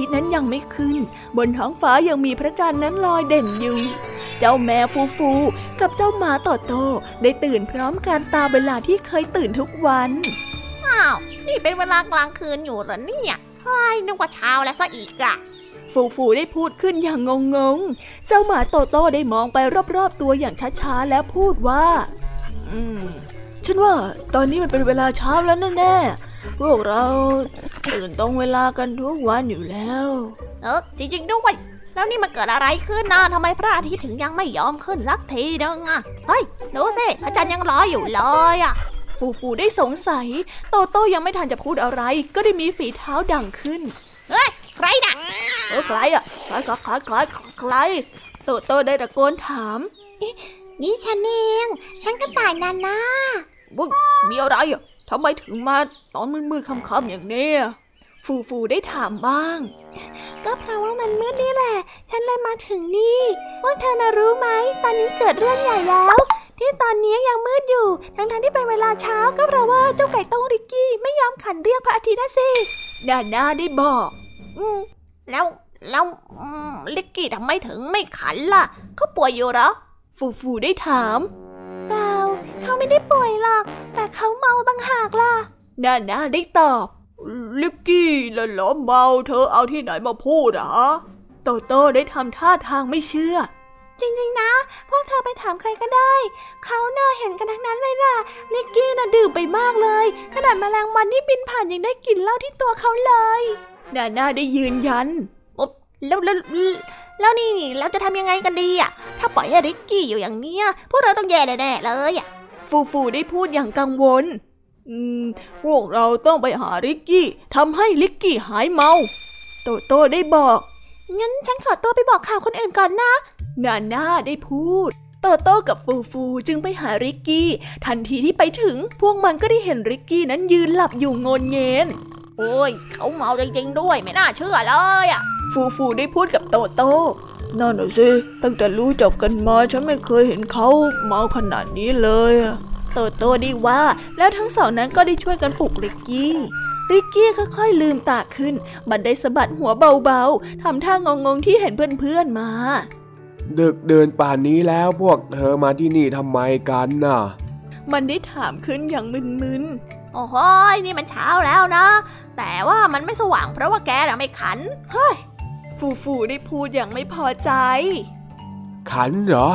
ทิตย์นั้นยังไม่ขึ้น บนท้องฟ้ายังมีพระจันทร์นั้นลอยเด่นอยู่ เจ้าแม่ฟูฟูกับเจ้าหมาต่อโตได้ตื่นพร้อมกันตามเวลาที่เคยตื่นทุกวัน อ้าว นี่เป็นเวลากลางคืนอยู่เหรอเนี่ยเฮ้ยนึกว่าเช้าแล้วซะอีกอะฟูฟูได้พูดขึ้นอย่างงงงเจ้าหมาโตโตได้มองไปรอบๆตัวอย่างช้าๆ แล้วพูดว่า อืม ฉันว่าตอนนี้มันเป็นเวลาเช้าแล้วแน่ๆ พวกเรา ตื่นตรงเวลากันทุกวันอยู่แล้ว เออจริงๆด้วย แล้วนี่มันเกิดอะไรขึ้นนะทำไมพระอาทิตย์ถึงยังไม่ยอมขึ้นสักทีนึงอะ เฮ้ย ดูสิพระจันทร์ยังรออยู่เลยอะ ฟูฟูได้สงสัย โตโต้ยังไม่ทันจะพูดอะไร ก็ได้มีฝีเท้าดังขึ้น เฮ้ย ใครน่ะเออใครอะ ใครใครใครใคร โตโต้ได้ตะโกนถามนี่ฉันเอง ฉันก็ตายนานาบุ้ยมีอะไรอะ ทำไมถึงมาตอนมืดๆค่ำๆอย่างนี้ฟูฟูได้ถามบ้าง ก็เพราะว่ามันมืดนี่แหละ ฉันเลยมาถึงนี่พวกเธอน่ะรู้ไหม ตอนนี้เกิดเรื่องใหญ่แล้ว ที่ตอนนี้ยังมืดอยู่ ทั้งๆที่เป็นเวลาเช้าก็เพราะว่าเจ้าไก่ต้งริกกี้ไม่ยอมขันเรียกพระอาทิตย์นะสิดาน่าได้บอก อืมแล้วแล้วลิกกี้ทำไมถึงไม่ขันล่ะ เขาป่วยอยู่เหรอ ฟูฟูได้ถาม เปล่า เขาไม่ได้ป่วยหรอก แต่เขาเมาตั้งหากล่ะดาน่าได้ตอบลิกกี้ละล้อเมาเธอเอาที่ไหนมาพูดอะโตโต้ได้ทำท่าทางไม่เชื่อ จริง ๆ นะ พวกเธอไปถามใครก็ได้ เขาเน่าเห็นกันทั้งนั้นเลยล่ะลิกกี้น่ะดื่มไปมากเลย ขนาดแมลงวันที่บินผ่านยังได้กลิ่นเหล้าที่ตัวเขาเลยนาน่าได้ยืนยันป๊บแล้วแล้ว แล้วนี่เราจะทำยังไงกันดีอะ ถ้าปล่อยให้ริกกี้อยู่อย่างเนี้ย พวกเราต้องแย่แน่ๆเลยอะ ฟูฟูได้พูดอย่างกังวล อืม พวกเราต้องไปหาริกกี้ทำให้ลิกกี้หายเมา โตโต้ได้บอก งั้นฉันขอตัวไปบอกข่าวคนอื่นก่อนนะ นาน่าได้พูดโตโต้กับฟูฟูจึงไปหาริกกี้ ทันทีที่ไปถึง พวกมันก็ได้เห็นริกกี้นั้นยืนหลับอยู่งนเงินโอ้ย เขาเมาจริงๆด้วยไม่น่าเชื่อเลยอะ ฟูฟูได้พูดกับโตโต้นั่นน่ะสิตั้งแต่รู้จักกันมาฉันไม่เคยเห็นเขาเมาขนาดนี้เลยอะโตโต้ได้ว่า แล้วทั้งสองนั้นก็ได้ช่วยกันปลุกริกกี้ริกกี้ค่อยๆลืมตาขึ้น มันได้สะบัดหัวเบาๆทำท่างงๆที่เห็นเพื่อนๆมาดึกเดินป่านนี้แล้วพวกเธอมาที่นี่ทำไมกันน่ะ มันได้ถามขึ้นอย่างมึนๆ โอ้โหนี่มันเช้าแล้วนะ แต่ว่ามันไม่สว่างเพราะว่าแกน่ะไม่ขัน เฮ้ย ฟูฟูได้พูดอย่างไม่พอใจ ขันเหรอ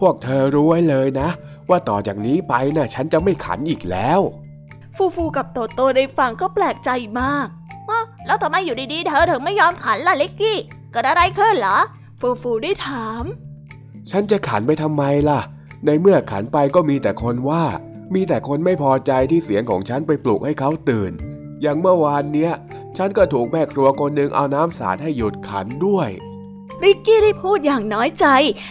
พวกเธอรู้ไว้เลยนะ ว่าต่อจากนี้ไปนะ่ะฉันจะไม่ขันอีกแล้ว ฟูฟูกับโตโต้ได้ฟังก็แปลกใจมากแล้วทำไมอยู่ดีๆ เธอถึงไม่ยอมขันล่ะเล็กกี้เกิดอะไรขึ้นเหรอ ฟูฟูได้ถาม ฉันจะขันไปทำไมล่ะ ในเมื่อขันไปก็มีแต่คนว่า มีแต่คนไม่พอใจที่เสียงของฉันไปปลุกให้เขาตื่น อย่างเมื่อวานเนี้ย ฉันก็ถูกแม่ครัวคนหนึ่งเอาน้ำสาดให้หยุดขันด้วย ริกกี้ได้พูดอย่างน้อยใจ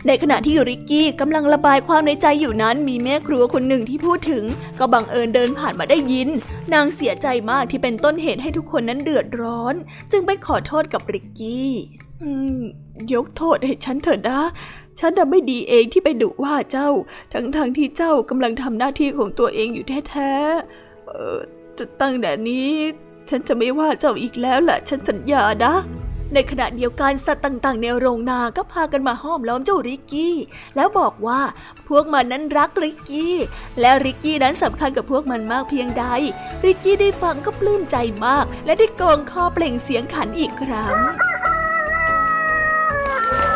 ในขณะที่ริกกี้กำลังระบายความในใจอยู่นั้นมีแม่ครัวคนหนึ่งที่พูดถึง ก็บังเอิญเดินผ่านมาได้ยิน นางเสียใจมากที่เป็นต้นเหตุให้ทุกคนนั้นเดือดร้อน จึงไปขอโทษกับริกกี้ยกโทษให้ฉันเถิดนะฉันทำไม่ดีเองที่ไปดุว่าเจ้า ทั้งๆทที่เจ้ากำลังทำหน้าที่ของตัวเองอยู่แท้ๆเออตั้งแต่นี้ ฉันจะไม่ว่าเจ้าอีกแล้วแหละฉันสัญญานะ ในขณะเดียวกันสัตว์ต่างๆ ในโรงนาก็พากันมาห้อมล้อมเจ้าริกกี้ แล้วบอกว่าพวกมันนั้นรักริกกี้ และริกกี้นั้นสำคัญกับพวกมันมากเพียงใด ริกกี้ได้ฟังก็ปลื้มใจมาก และได้กองคอเปล่งเสียงขันอีกครั้ง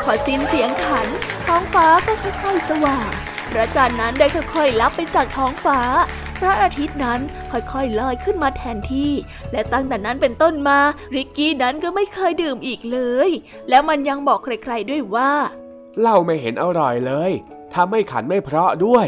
พอสิ้นเสียงขัน ท้องฟ้าก็ค่อยๆสว่าง พระจันทร์นั้นได้ค่อยๆลับไปจากท้องฟ้า พระอาทิตย์นั้นค่อยๆลอยขึ้นมาแทนที่ และตั้งแต่นั้นเป็นต้นมา ริกกี้นั้นก็ไม่เคยดื่มอีกเลย แล้วมันยังบอกใครๆด้วยว่าเหล้าไม่เห็นอร่อยเลยทำให้ขันไม่เพราะด้วย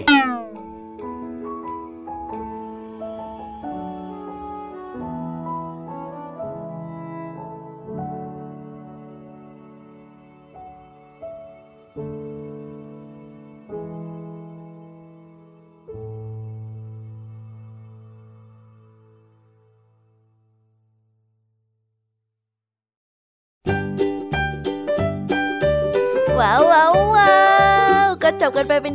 7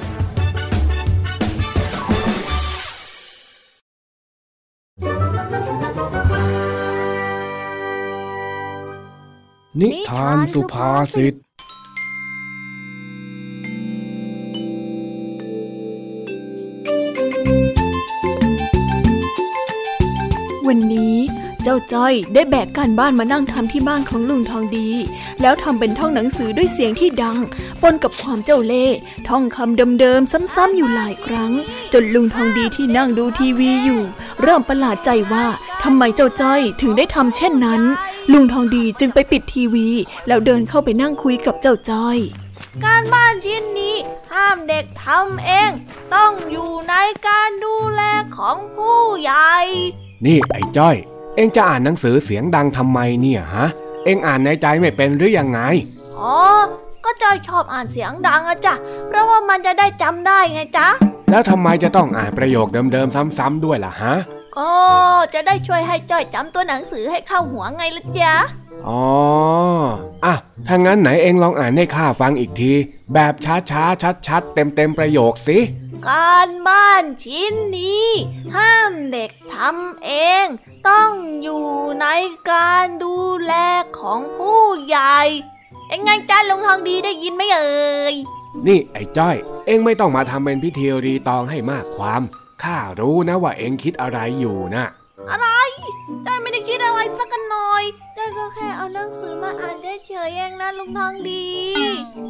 นิทานสุภาษิต วันนี้เจ้าจ้อยได้แบกการบ้านมานั่งทำที่บ้านของลุงทองดี แล้วทำเป็นท่องหนังสือด้วยเสียงที่ดัง ปนกับความเจ้าเล่ห์ท่องคำเดิมๆซ้ำๆอยู่หลายครั้ง จนลุงทองดีที่นั่งดูทีวีอยู่ เริ่มประหลาดใจว่าทำไมเจ้าจ้อยถึงได้ทำเช่นนั้น ลุงทองดีจึงไปปิดทีวี แล้วเดินเข้าไปนั่งคุยกับเจ้าจ้อย การบ้านชิ้นนี้ห้ามเด็กทำเอง ต้องอยู่ในการดูแลของผู้ใหญ่ นี่ไอ้จ้อย เอ็งจะอ่านหนังสือเสียงดังทำไมเนี่ยฮะ เอ็งอ่านในใจไม่เป็นหรือยังไง อ๋อ ก็จ้อยชอบอ่านเสียงดังอะจ้ะ เพราะว่ามันจะได้จำได้ไงจ๊ะ แล้วทำไมจะต้องอ่านประโยคเดิมๆซ้ำๆด้วยล่ะฮะ ก็จะได้ช่วยให้จ้อยจำตัวหนังสือให้เข้าหัวไงล่ะจ๊ะ อ๋อ อะ ถ้างั้นไหนเองลองอ่านให้ข้าฟังอีกที แบบช้าๆ ชัดๆ เต็มๆ ประโยคสิ การบ้านชิ้นนี้ ห้ามเด็กทำเอง ต้องอยู่ในการดูแลของผู้ใหญ่ เอ็งไงจ้าลุงทองดีได้ยินไหมเอ่ย นี่ไอ้จ้อย เอ็งไม่ต้องมาทำเป็นพิธีรีตองให้มากความ ข้ารู้นะว่าเองคิดอะไรอยู่นะ อะไรได้ไม่ได้คิดอะไรสักหน่อยได้ก็แค่เอาหนังสือมาอ่านได้เฉยเองนะลุงทองดี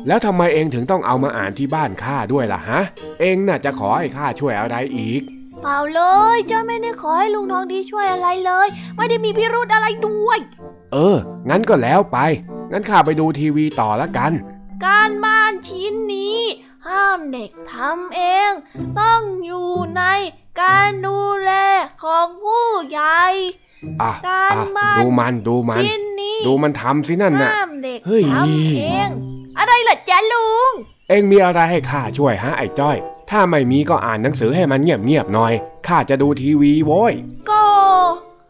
แล้วทำไมเองถึงต้องเอามาอ่านที่บ้านข้าด้วยล่ะฮะ เองน่ะจะขอให้ข้าช่วยอะไรอีกกเปล่าเลยเจ้าไม่ได้ขอให้ลุงทองดีช่วยอะไรเลย ไม่ได้มีพิรุธอะไรด้วย เออ งั้นก็แล้วไป งั้นข้าไปดูทีวีต่อละกัน การบ้านชิ้นนี้ ห้ามเด็กทำเอง ต้องอยู่ในการดูแลของผู้ใหญ่อะการอะบ้านดูมันดูมันชิ้นนี้ดูมันทำสินั่นน่ะห้ามเด็กเฮ้ยทำเอง อะไรล่ะจ๊ะลุง เอ็งมีอะไรให้ข้าช่วยฮะไอ้จ้อย ถ้าไม่มีก็อ่านหนังสือให้มันเงียบๆหน่อยข้าจะดูทีวีโว้ยก็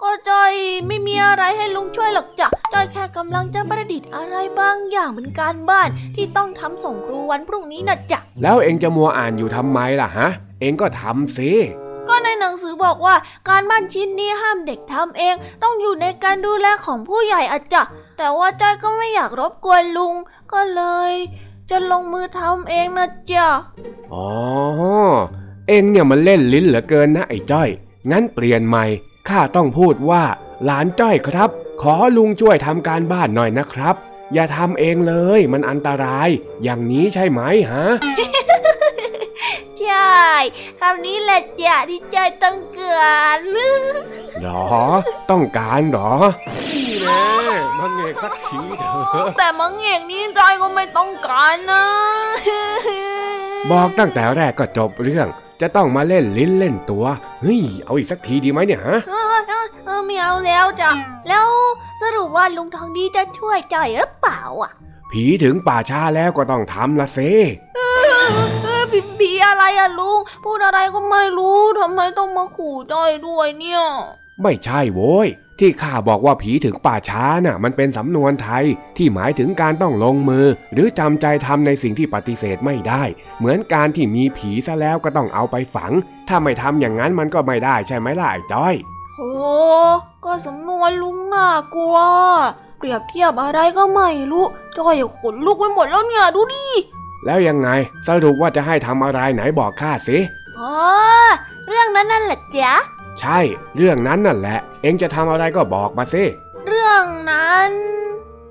ก็จอยไม่มีอะไรให้ลุงช่วยหรอกจ้ะจอยแค่กำลังจะประดิษฐ์อะไรบางอย่างเป็นการบ้านที่ต้องทำส่งครูวันพรุ่งนี้นะจ๊ะแล้วเอ็งจะมัวอ่านอยู่ทำไมล่ะฮะ เอ็งก็ทำสิก็ในหนังสือบอกว่าการบ้านชิ้นนี้ห้ามเด็กทำเอง ต้องอยู่ในการดูแลของผู้ใหญ่อะจ้ะแต่ว่าจอยก็ไม่อยากรบกวนลุงก็เลย จะลงมือทำเองนะจ๊ะอ๋อเอ็งเนี่ยมันเล่นลิ้นเหลือเกินนะไอ้จ้อย งั้นเปลี่ยนใหม่ ข้าต้องพูดว่าหลานจ้อยครับ ขอลุงช่วยทำการบ้านหน่อยนะครับ อย่าทำเองเลยมันอันตราย อย่างนี้ใช่ไหมฮะ ใช่คำนี้แหละจ้ะที่จอยต้องเกิดหรอ ต้องการหรอ นี่แน่มันเงกสักทีเถอะแต่มังเอกนี้จอยก็ไม่ต้องการนะ บอกตั้งแต่แรกก็จบเรื่อง จะต้องมาเล่นลิ้นเล่นตัว เฮ้ย เอาอีกสักทีดีไหมเนี่ยฮะเออเออเออไม่เอาแล้วจ้ะ แล้วสรุปว่าลุงทองดีจะช่วยจอยหรือเปล่าอะ ผีถึงป่าช้าแล้วก็ต้องทำละเซเออ ผีผีอะไรอะลุง พูดอะไรก็ไม่รู้ทำไมต้องมาขู่จอยด้วยเนี่ย ไม่ใช่โว้ย ที่ข้าบอกว่าผีถึงป่าช้าน่ะ มันเป็นสำนวนไทยที่หมายถึงการต้องลงมือ หรือจำใจทำในสิ่งที่ปฏิเสธไม่ได้ เหมือนการที่มีผีซะแล้วก็ต้องเอาไปฝัง ถ้าไม่ทำอย่างนั้นมันก็ไม่ได้ใช่ไหมล่ะไอ้จ้อยโอ้ก็สำนวนลุงน่ากลัวเปรียบเทียบอะไรก็ไม่รู้จอยขนลุกไปหมดแล้วเนี่ยดูดิ แล้วยังไงสรุปว่าจะให้ทำอะไรไหนบอกข้าสิอ๋อเรื่องนั้นนั่นแหละจ๊ะใช่ เรื่องนั้นนั่นแหละ เอ็งจะทำอะไรก็บอกมาสิเรื่องนั้น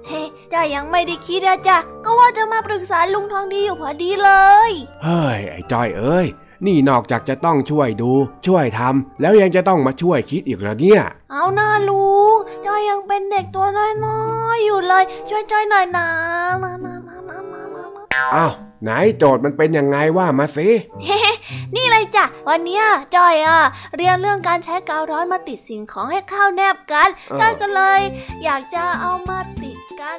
เฮ้จ้ายังไม่ได้คิดอะจ้ะก็ว่าจะมาปรึกษาลุงทองดีอยู่พอดีเลย เฮ้ยไอ้จ้อยเอ้ยนี่นอกจากจะต้องช่วยดู ช่วยทำแล้วยังจะต้องมาช่วยคิดอีกเหรอเนี่ย เอาหน้าลุงจอยยังเป็นเด็กตัวน้อยๆอยู่เลย ช่วยจอยหน่อยนะมามามามามามามา อ้าวไหนโจทย์มันเป็นยังไงว่ามาสิเฮ้นี่เลยจ้ะวันเนี้ยจอยอะเรียนเรื่องการใช้กาวร้อนมาติดสิ่งของให้เข้าแนบกันเออจอยก็เลย อยากจะเอามาติดกัน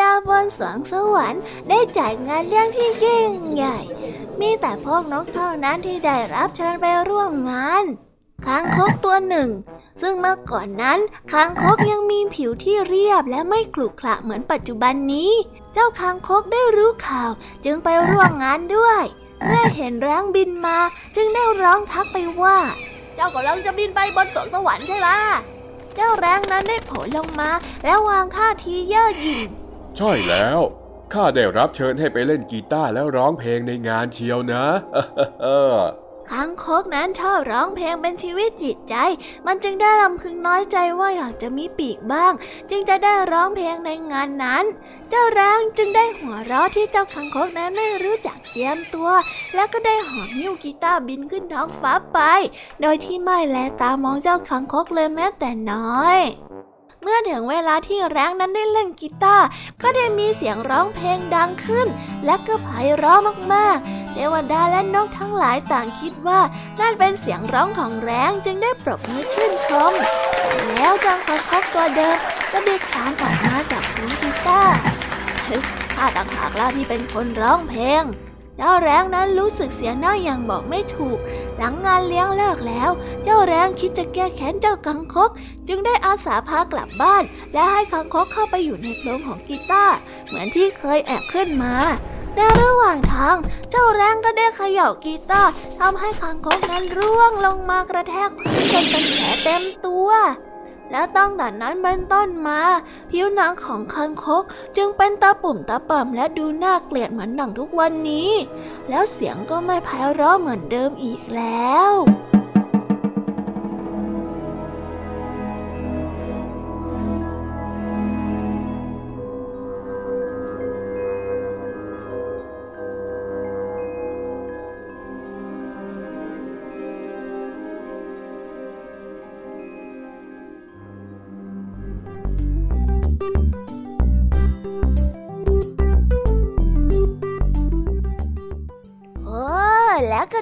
ดาบนสวงสวรรค์ได้จ่ายงานเลี้ยงที่ยิ่งใหญ่ มีแต่พวกนกเท่านั้นที่ได้รับเชิญไปร่วมงานคางคกตัวหนึ่ง ซึ่งเมื่อก่อนนั้นคางคกยังมีผิวที่เรียบและไม่กลุขระเหมือนปัจจุบันนี้ เจ้าคางคกได้รู้ข่าวจึงไปร่วมงานด้วย เมื่อเห็นร้างบินมาจึงได้ร้องทักไปว่า เจ้ากำลังจะบินไปบนสวงสวรรค์ใช่ไหมเจ้าแรงนั้นได้โผล่ลงมา แล้ววางท่าทีเย่อหยิ่ง ใช่แล้ว ข้าได้รับเชิญให้ไปเล่นกีตาร์แล้วร้องเพลงในงานเชียวนะคางคกนั้นชอบร้องเพลงเป็นชีวิตจิตใจ มันจึงได้ลำพึงน้อยใจว่าอยากจะมีปีกบ้าง จึงจะได้ร้องเพลงในงานนั้น เจ้าร้างจึงได้หัวเราะที่เจ้าคางคกนั้นไม่รู้จักเตรียมตัว แล้วก็ได้หอบนิ้วกีตาร์บินขึ้นท้องฟ้าไป โดยที่ไม่แลตามองเจ้าคางคกเลยแม้แต่น้อย เมื่อถึงเวลาที่แร้งนั้นได้เล่นกีตาร์ก็ได้มีเสียงร้องเพลงดังขึ้น และก็ไพเราะมากๆ เทวดาและนกทั้งหลายต่างคิดว่านั่นเป็นเสียงร้องของแร้งจึงได้ปรบมือชื่นชมแล้วจังคคบตัวเดิมก็ได้คลานออกมาจากพื้นกีตาร์ข้าต่างหากล่าที่เป็นคนร้องเพลง เจ้าแรงนั้นรู้สึกเสียหน้าอย่างบอกไม่ถูก หลังงานเลี้ยงเลิกแล้ว เจ้าแรงคิดจะแก้แค้นเจ้ากังคก จึงได้อาสาพากลับบ้าน และให้กังคกเข้าไปอยู่ในโพรงของกีตาร์เหมือนที่เคยแอบขึ้นมาในระหว่างทาง เจ้าแรงก็ได้เขย่ากีตาร์ทำให้คางคกนั้นร่วงลงมากระแทกพื้นจนเป็นแผลเต็มตัว แล้วตั้งแต่นั้นเป็นต้นมา ผิวหนังของคางคกจึงเป็นตาปุ่มตาป่ำและดูน่าเกลียดเหมือนหนังทุกวันนี้ แล้วเสียงก็ไม่ไพเราะเหมือนเดิมอีกแล้ว